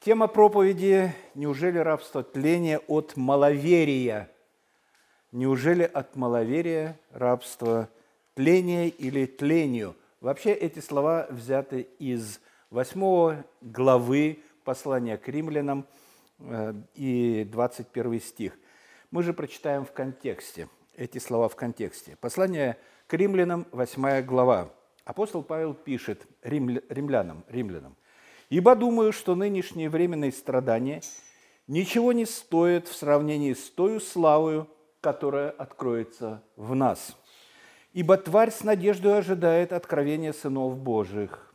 Тема проповеди «Неужели рабство тления от маловерия?» Неужели от маловерия рабство тления или тлению? Вообще эти слова взяты из 8 главы послания к римлянам э, и 21 стих. Мы же прочитаем в контексте, эти слова в контексте. Послание к римлянам, 8 глава. Апостол Павел пишет римлянам, римлянам – Ибо думаю, что нынешние временные страдания ничего не стоят в сравнении с той славою, которая откроется в нас. Ибо тварь с надеждой ожидает откровения сынов Божьих,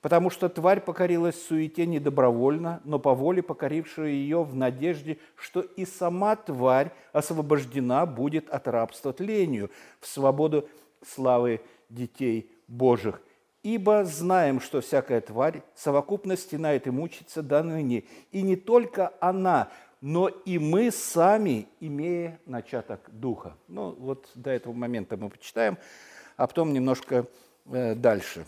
потому что тварь покорилась суете не добровольно, но по воле покорившего ее в надежде, что и сама тварь освобождена будет от рабства тлению в свободу славы детей Божьих – Ибо знаем, что всякая тварь совокупно стенает и мучится до ныне. И не только она, но и мы сами, имея начаток Духа. Ну, вот до этого момента мы почитаем, а потом немножко э, дальше.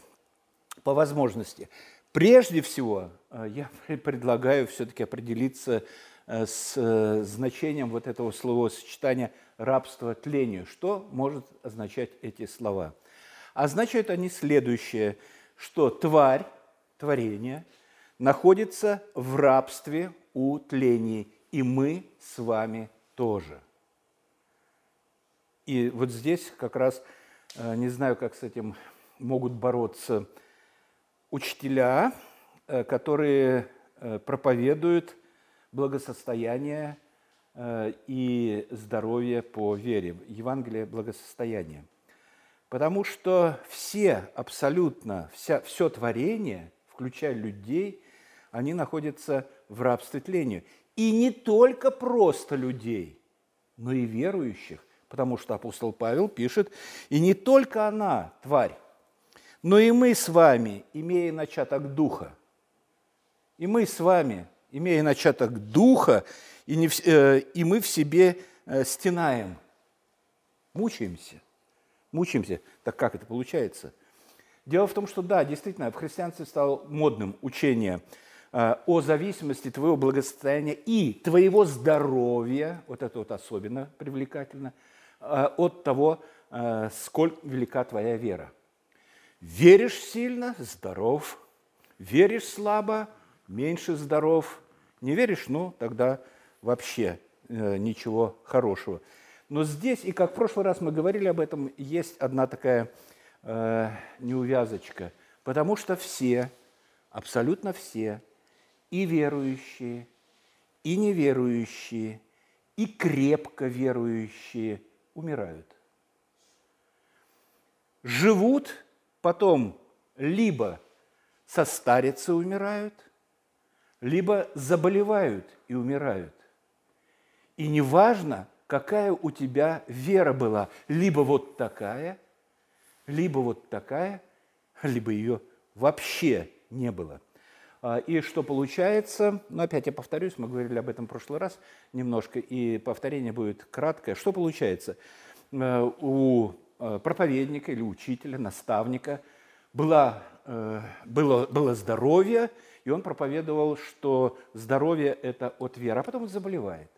По возможности. Прежде всего, э, я предлагаю все-таки определиться э, с значением вот этого словосочетания «рабство тлению». Что может означать эти слова – Означают они следующее, что тварь, творение, находится в рабстве у тлений, и мы с вами тоже. И вот здесь как раз, э, не знаю, как с этим могут бороться учителя, э, которые э, проповедуют благосостояние и здоровье по вере, Евангелие благосостояния. Потому что все, абсолютно, вся, все творение, включая людей, они находятся в рабстве тлению. И не только просто людей, но и верующих, потому что апостол Павел пишет, и не только она, тварь, но и мы с вами, имея начаток духа. И мы с вами, имея начаток духа, и, не, э, и мы в себе э, стенаем, мучаемся мучаемся. Так как это получается? Дело в том, что да, действительно, в христианстве стало модным учение э, о зависимости твоего благосостояния и твоего здоровья, вот это вот особенно привлекательно, э, от того, э, сколько велика твоя вера. Веришь сильно – здоров. Веришь слабо – меньше здоров. Не веришь – ну, тогда вообще ничего хорошего. Но здесь, и как в прошлый раз мы говорили об этом, есть одна такая э, неувязочка. Потому что все, абсолютно все, и верующие, и неверующие, и крепко верующие умирают. Живут, потом либо состарятся, умирают, либо заболевают и умирают. И неважно, какая у тебя вера была. Либо вот такая, либо вот такая, либо ее вообще не было. А, и что получается, ну опять я повторюсь, мы говорили об этом в прошлый раз немножко, и повторение будет краткое. Что получается? Э, у э, проповедника или учителя, наставника было, э, было, было здоровье, и он проповедовал, что здоровье – это от веры, а потом он заболевает.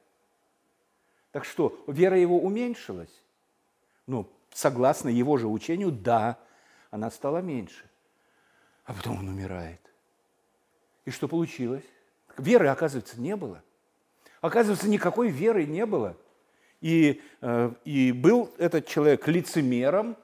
Так что, вера его уменьшилась? Ну, согласно его же учению, да, она стала меньше. А потом он умирает. И что получилось? Веры, оказывается, не было. Оказывается, никакой веры не было. И, э, и был этот человек лицемером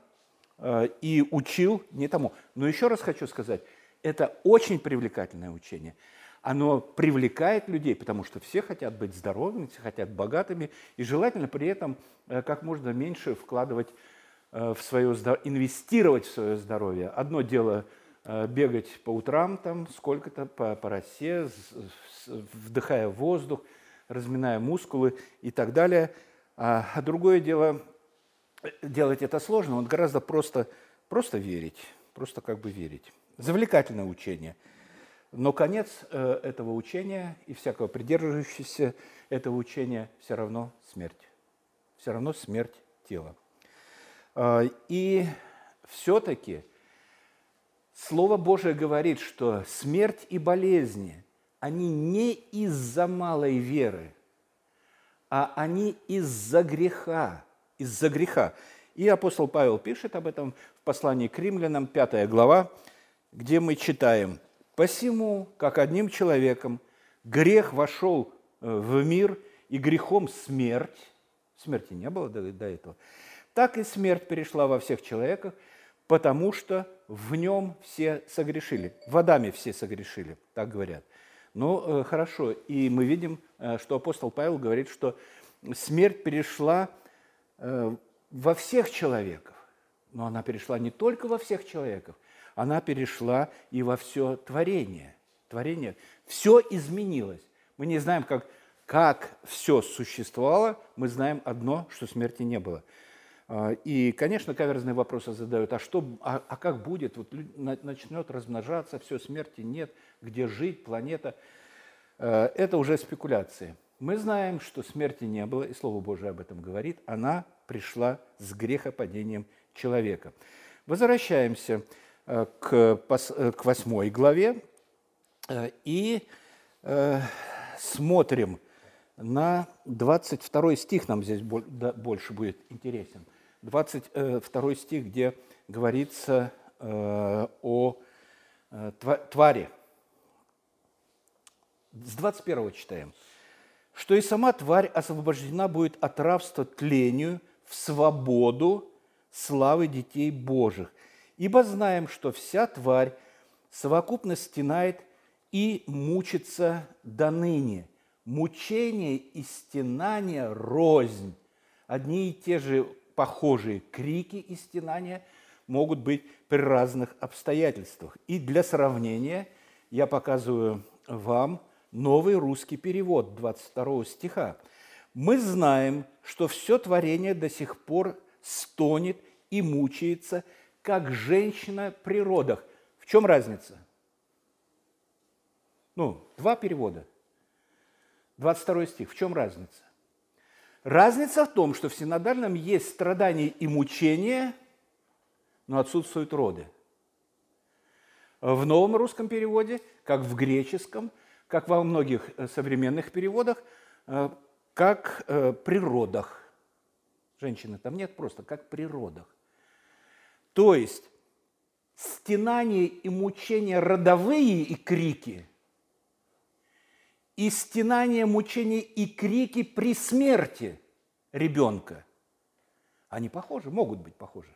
э, и учил не тому. Но еще раз хочу сказать, это очень привлекательное учение – оно привлекает людей, потому что все хотят быть здоровыми, все хотят богатыми, и желательно при этом э, как можно меньше вкладывать э, в свое инвестировать в свое здоровье. Одно дело э, бегать по утрам там сколько-то по, по росе, вдыхая воздух, разминая мускулы и так далее. А, а другое дело делать это сложно, он гораздо просто, просто верить, просто как бы верить. Завлекательное учение – но конец э, этого учения и всякого придерживающегося этого учения все равно смерть. Все равно смерть тела. А, и все-таки Слово Божие говорит, что смерть и болезни они не из-за малой веры, а они из-за греха, из-за греха. И апостол Павел пишет об этом в послании к римлянам, 5 глава, где мы читаем, «Посему, как одним человеком, грех вошел э, в мир, и грехом смерть, смерти не было до, до этого, так и смерть перешла во всех человеках, потому что в нем все согрешили. В Адаме все согрешили, так говорят. Ну, э, хорошо, и мы видим, э, что апостол Павел говорит, что смерть перешла во всех человеков. Но она перешла не только во всех человеков, она перешла и во все творение. Творение. Все изменилось. Мы не знаем, как, как все существовало, мы знаем одно, что смерти не было – а, и, конечно, каверзные вопросы задают, а, что, а, а как будет? Вот начнет размножаться, все, смерти нет, где жить, планета. А, это уже спекуляции. Мы знаем, что смерти не было, и Слово Божие об этом говорит, она пришла с грехопадением человека. Возвращаемся к, к восьмой главе и смотрим на 22 стих, нам здесь больше будет интересен. 22 стих, где говорится э, о э, твари. С 21 читаем. «Что и сама тварь освобождена будет от рабства тлению в свободу славы детей Божьих. Ибо знаем, что вся тварь совокупно стенает и мучится до ныне. Мучение и стенание – рознь. Одни и те же похожие крики и стенания могут быть при разных обстоятельствах. И для сравнения я показываю вам новый русский перевод 22 стиха. «Мы знаем, что все творение до сих пор стонет и мучается, как женщина при родах». В чем разница? Ну, два перевода. 22 стих. В чем разница? Разница в том, что в синодальном есть страдания и мучения, но отсутствуют роды. В новом русском переводе, как в греческом, как во многих э, современных переводах, э, как э, при родах. Женщины там нет, просто как при родах. То есть стенания и мучения родовые и крики – и стенания, мучения и крики при смерти ребенка. Они похожи, могут быть похожи.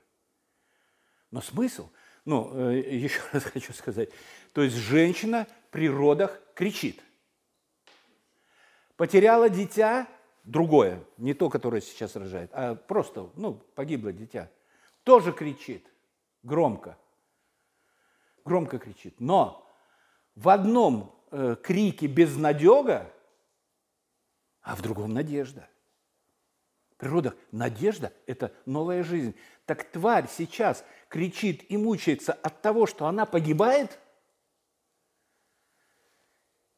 Но смысл, ну, э, еще раз хочу сказать, то есть женщина при родах кричит. Потеряла дитя, другое, не то, которое сейчас рожает, а просто, ну, погибло дитя, тоже кричит громко. Громко кричит. Но в одном э, крики безнадега, а в другом надежда. Природа, надежда – это новая жизнь. Так тварь сейчас кричит и мучается от того, что она погибает?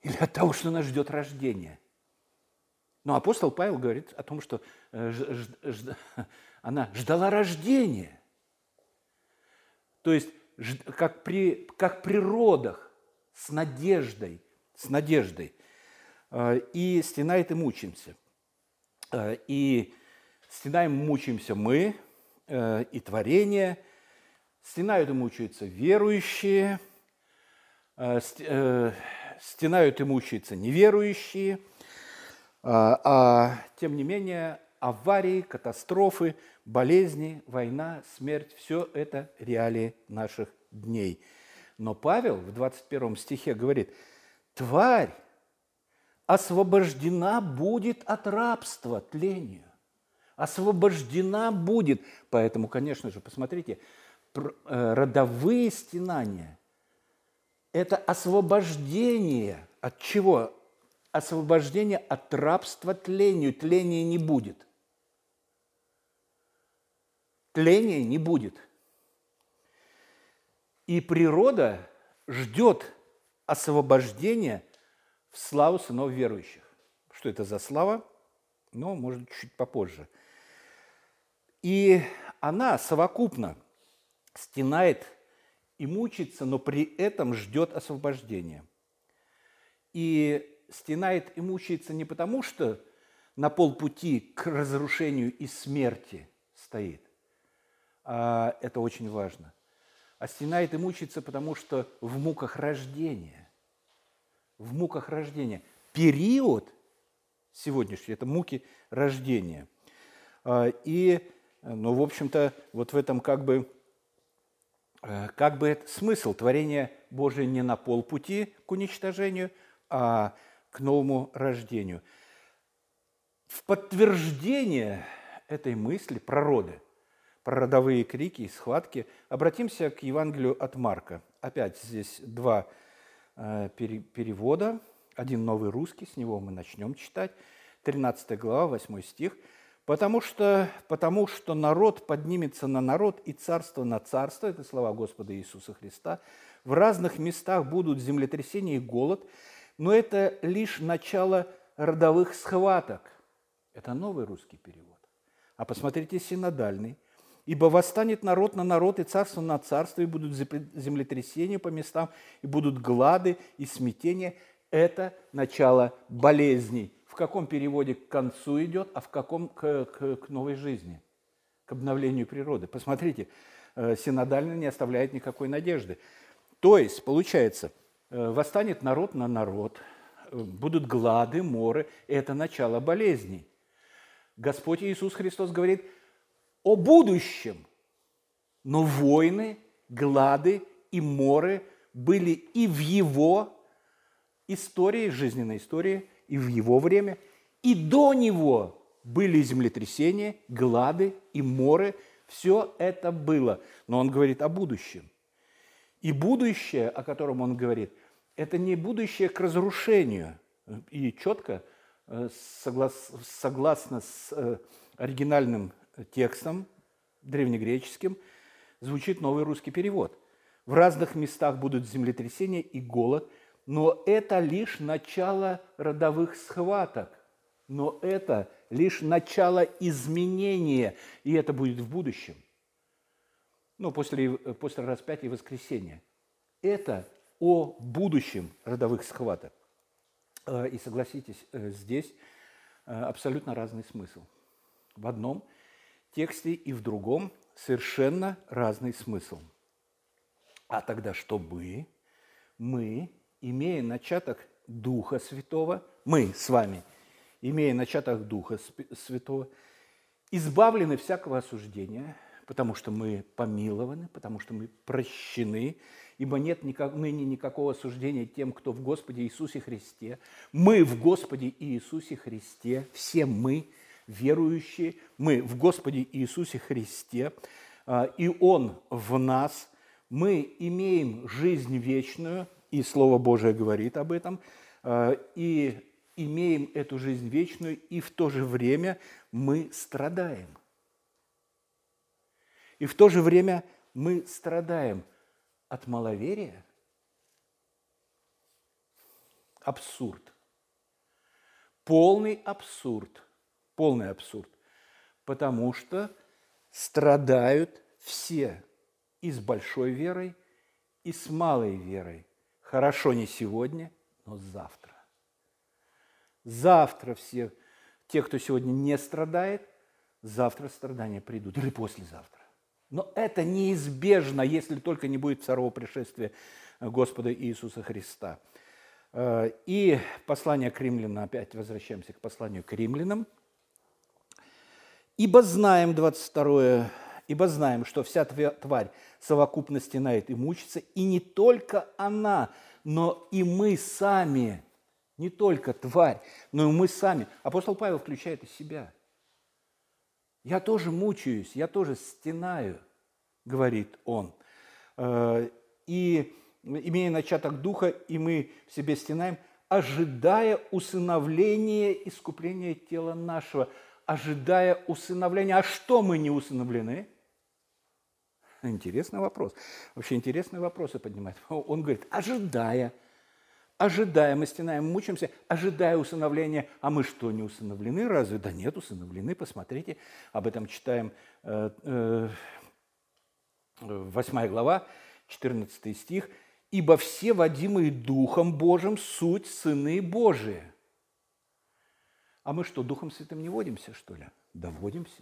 Или от того, что она ждет рождения? Но апостол Павел говорит о том, что э, она ждала рождения. То есть, как при, как при родах, с надеждой, с надеждой. А, и стенает и мучимся. А, и стенаем мучимся мы, а, и творение, стенают и мучаются верующие, э, стенают и мучаются неверующие, а тем не менее аварии, катастрофы, болезни, война, смерть – все это реалии наших дней – но Павел в 21 стихе говорит, тварь освобождена будет от рабства тлению. Освобождена будет. Поэтому, конечно же, посмотрите, э, родовые стенания – это освобождение от чего? Освобождение от рабства тлению. Тления не будет. Тления не будет – и природа ждет освобождения в славу сынов верующих. Что это за слава? Ну, может, чуть попозже. И она совокупно стенает и мучится, но при этом ждет освобождения. и стенает и мучается не потому, что на полпути к разрушению и смерти стоит, а это очень важно, а стенает и мучается, потому что в муках рождения, в муках рождения, период сегодняшний – это муки рождения. А, и, ну, в общем-то, вот в этом как бы, э, как бы смысл творения Божия не на полпути к уничтожению, а к новому рождению. В подтверждение этой мысли про роды, про родовые крики и схватки обратимся к Евангелию от Марка. Опять здесь два э, перевода. Один новый русский, с него мы начнем читать. 13 глава, 8 стих. «Потому что, потому что народ поднимется на народ и царство на царство» – это слова Господа Иисуса Христа. «В разных местах будут землетрясения и голод, но это лишь начало родовых схваток». Это новый русский перевод. А посмотрите синодальный. «Ибо восстанет народ на народ и царство на царство, и будут землетрясения по местам, и будут глады и смятения». Это начало болезней. В каком переводе к концу идет, а в каком к, к, к новой жизни, к обновлению природы. Посмотрите, э, синодально не оставляет никакой надежды. То есть, получается, э, восстанет народ на народ, э, будут глады, моры. Это начало болезней. Господь Иисус Христос говорит о будущем. Но войны, глады и моры были и в Его истории, жизненной истории, и в Его время, и до Него были землетрясения, глады и моры. Все это было. Но Он говорит о будущем. И будущее, о котором Он говорит, это не будущее к разрушению. И четко – Э, согласно с э, оригинальным текстом древнегреческим, звучит новый русский перевод. В разных местах будут землетрясения и голод, но это лишь начало родовых схваток, но это лишь начало изменения, и это будет в будущем. Ну, после, после распятия и воскресения. Это о будущем родовых схваток. Э, и согласитесь, э, здесь э, абсолютно разный смысл. В одном тексте и в другом совершенно разный смысл. А тогда чтобы мы, имея начаток Духа Святого, мы с вами, имея начаток Духа Святого, избавлены всякого осуждения, потому что мы помилованы, потому что мы прощены, ибо нет никак, ныне никакого осуждения тем, кто в Господе Иисусе Христе. Мы в Господе Иисусе Христе, все мы, верующие, мы в Господе Иисусе Христе, а, и Он в нас, мы имеем жизнь вечную, и Слово Божие говорит об этом, а, и имеем эту жизнь вечную, и в то же время мы страдаем. И в то же время мы страдаем – от маловерия? Абсурд. Полный абсурд. Полный абсурд. Потому что страдают все и с большой верой, и с малой верой. Хорошо не сегодня, но завтра. Завтра все, те, кто сегодня не страдает, завтра страдания придут, или послезавтра. Но это неизбежно, если только не будет второго пришествия Господа Иисуса Христа. Э, и послание к римлянам, опять возвращаемся к посланию к римлянам. «Ибо знаем, 22 Ибо знаем, что вся тварь совокупно стенает и мучится, и не только она, но и мы сами, не только тварь, но и мы сами. Апостол Павел включает и себя – я тоже мучаюсь, я тоже стенаю, говорит он. Э, и имея начаток духа, и мы в себе стенаем, ожидая усыновления искупления тела нашего, ожидая усыновления. А что мы не усыновлены? Интересный вопрос. Вообще интересные вопросы поднимает. Он говорит, ожидая ожидая, мы стенаем, мучимся, ожидая усыновления. А мы что, не усыновлены? Разве? Да нет, усыновлены, посмотрите. Об этом читаем э, э, 8 глава, 14 стих. ибо все водимые Духом Божьим суть сыны Божии. А мы что, Духом Святым не водимся, что ли? Да водимся.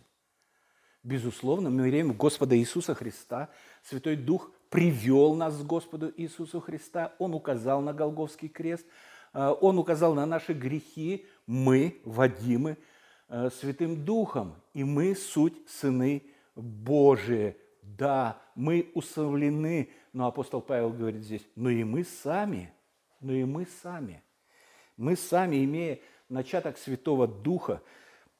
Безусловно, мы верим в Господа Иисуса Христа. Святой Дух привел нас к Господу Иисусу Христа. Он указал на Голговский крест. Э, Он указал на наши грехи. Мы водимы э, Святым Духом. И мы суть сыны Божии. Да, мы усовлены. Но апостол Павел говорит здесь, но и мы сами, но и мы сами. Мы сами, имея начаток Святого Духа,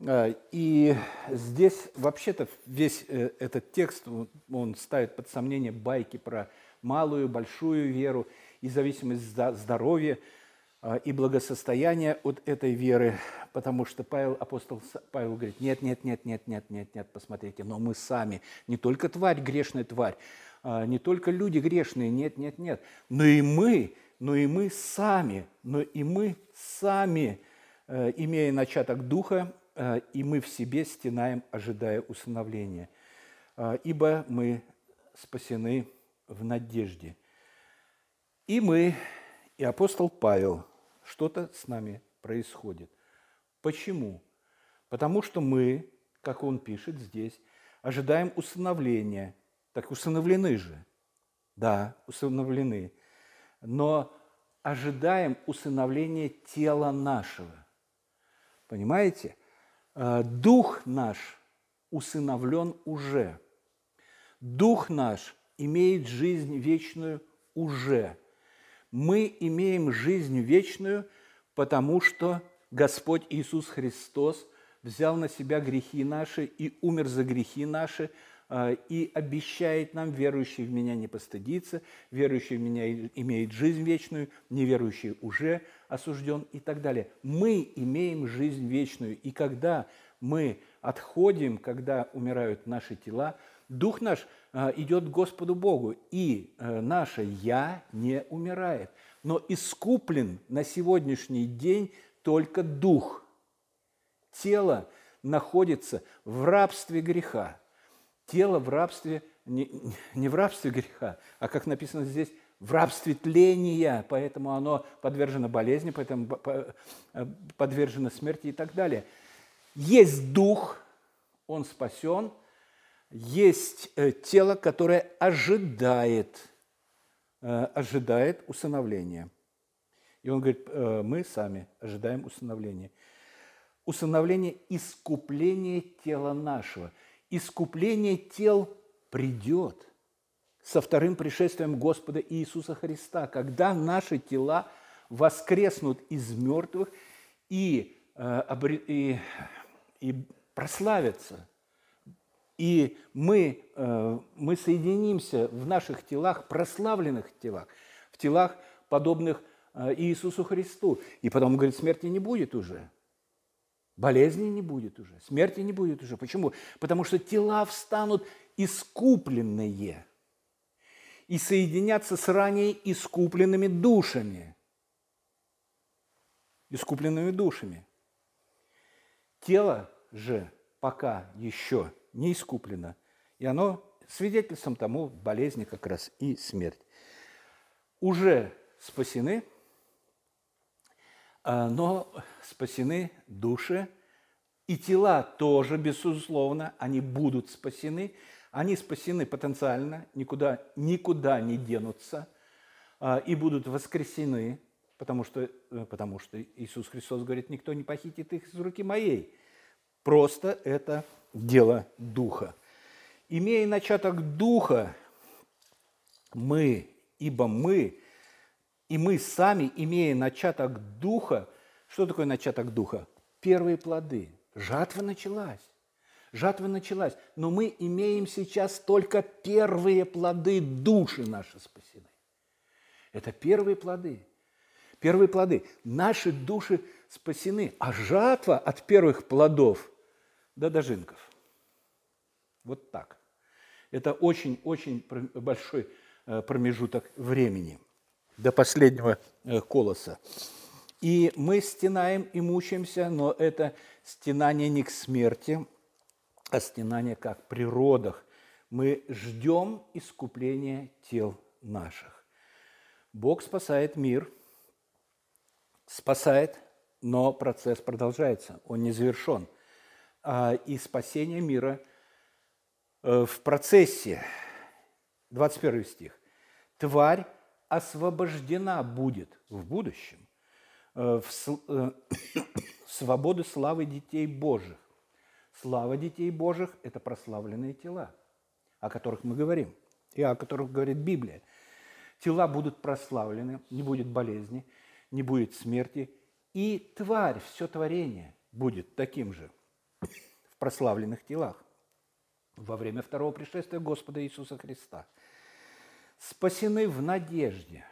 а, и здесь вообще-то весь э, этот текст, он ставит под сомнение байки про малую, большую веру и зависимость здоровья а, и благосостояния от этой веры, потому что Павел, апостол Павел говорит, нет, нет, нет, нет, нет, нет, нет, посмотрите, но мы сами, не только тварь, грешная тварь, а, не только люди грешные, нет, нет, нет, но и мы, но и мы сами, но и мы сами, имея начаток Духа, Э, и мы в себе стенаем, ожидая усыновления, э, ибо мы спасены в надежде. И мы, и апостол Павел, что-то с нами происходит. Почему? Потому что мы, как он пишет здесь, ожидаем усыновления. Так усыновлены же. Да, усыновлены. Но ожидаем усыновления тела нашего. Понимаете? Э, дух наш усыновлен уже. Дух наш имеет жизнь вечную уже. Мы имеем жизнь вечную, потому что Господь Иисус Христос взял на себя грехи наши и умер за грехи наши, э, и обещает нам, верующий в Меня не постыдится, верующий в Меня имеет жизнь вечную, неверующий уже осужден и так далее. Мы имеем жизнь вечную, и когда мы отходим, когда умирают наши тела, Дух наш а, идет к Господу Богу, и э, наше «я» не умирает. Но искуплен на сегодняшний день только Дух. Тело находится в рабстве греха. Тело в рабстве, не, не в рабстве греха, а, как написано здесь, в рабстве тления, поэтому оно подвержено болезни, поэтому э, подвержено смерти и так далее. Есть дух, он спасен, есть э, тело, которое ожидает, э, ожидает усыновления. И он говорит, мы сами ожидаем усыновления. Усыновление – искупление тела нашего. Искупление тел придет – со вторым пришествием Господа Иисуса Христа, когда наши тела воскреснут из мертвых и, э, и, и прославятся. И мы, э, мы соединимся в наших телах, прославленных телах, в телах, подобных э, Иисусу Христу. И потом, говорит, смерти не будет уже. Болезни не будет уже, смерти не будет уже. Почему? Потому что тела встанут искупленные – и соединяться с ранее искупленными душами. Искупленными душами. Тело же пока еще не искуплено, и оно свидетельством тому болезни как раз и смерть. Уже спасены, а, но спасены души, и тела тоже, безусловно, они будут спасены – они спасены потенциально, никуда, никуда не денутся а, и будут воскресены, потому что, э, потому что Иисус Христос говорит, никто не похитит их из руки моей. Просто это дело Духа. Имея начаток Духа, мы, ибо мы, и мы сами, имея начаток Духа, что такое начаток Духа? Первые плоды. Жатва началась. Жатва началась, но мы имеем сейчас только первые плоды души наши спасены. Это первые плоды. Первые плоды. Наши души спасены, а жатва от первых плодов до дожинков. Вот так. Это очень-очень большой э, промежуток времени до последнего э, колоса. И мы стенаем и мучаемся, но это стенание не к смерти, стенание как при родах. Мы ждем искупления тел наших. Бог спасает мир, спасает, но процесс продолжается, он не завершен. А, и спасение мира э, в процессе, 21 стих, тварь освобождена будет в будущем э, в э, свободу славы детей Божьих. Слава детей Божьих – это прославленные тела, о которых мы говорим, и о которых говорит Библия. Тела будут прославлены, не будет болезни, не будет смерти, и тварь, все творение будет таким же в прославленных телах во время второго пришествия Господа Иисуса Христа. Спасены в надежде.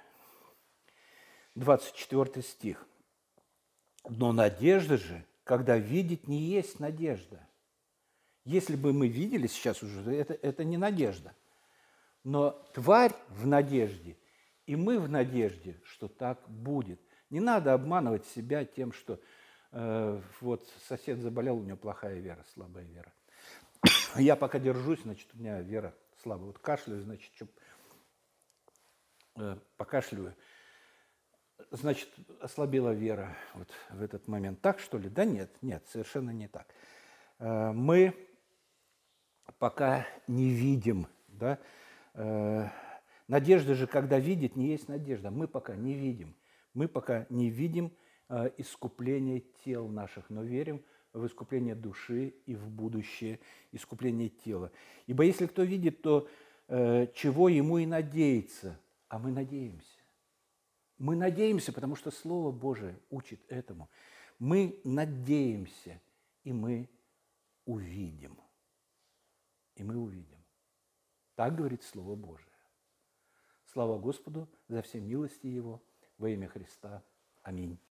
24 стих. Но надежда же, когда видеть не есть надежда – если бы мы видели сейчас уже, это, это не надежда. Но тварь в надежде, и мы в надежде, что так будет. Не надо обманывать себя тем, что э, вот сосед заболел, у него плохая вера, слабая вера. Я пока держусь, значит, у меня вера слабая. Вот кашляю, значит, что, э, покашливаю, значит, ослабела вера вот в этот момент. Так, что ли? Да нет, нет, совершенно не так. Э, мы пока не видим. Да? Э, надежда же, когда видит, не есть надежда. Мы пока не видим. Мы пока не видим э, искупления тел наших, но верим в искупление души и в будущее искупление тела. Ибо если кто видит, то э, чего ему и надеяться, а мы надеемся. Мы надеемся, потому что Слово Божие учит этому. Мы надеемся, и мы увидим и мы увидим. Так говорит Слово Божие. Слава Господу за все милости Его во имя Христа. Аминь.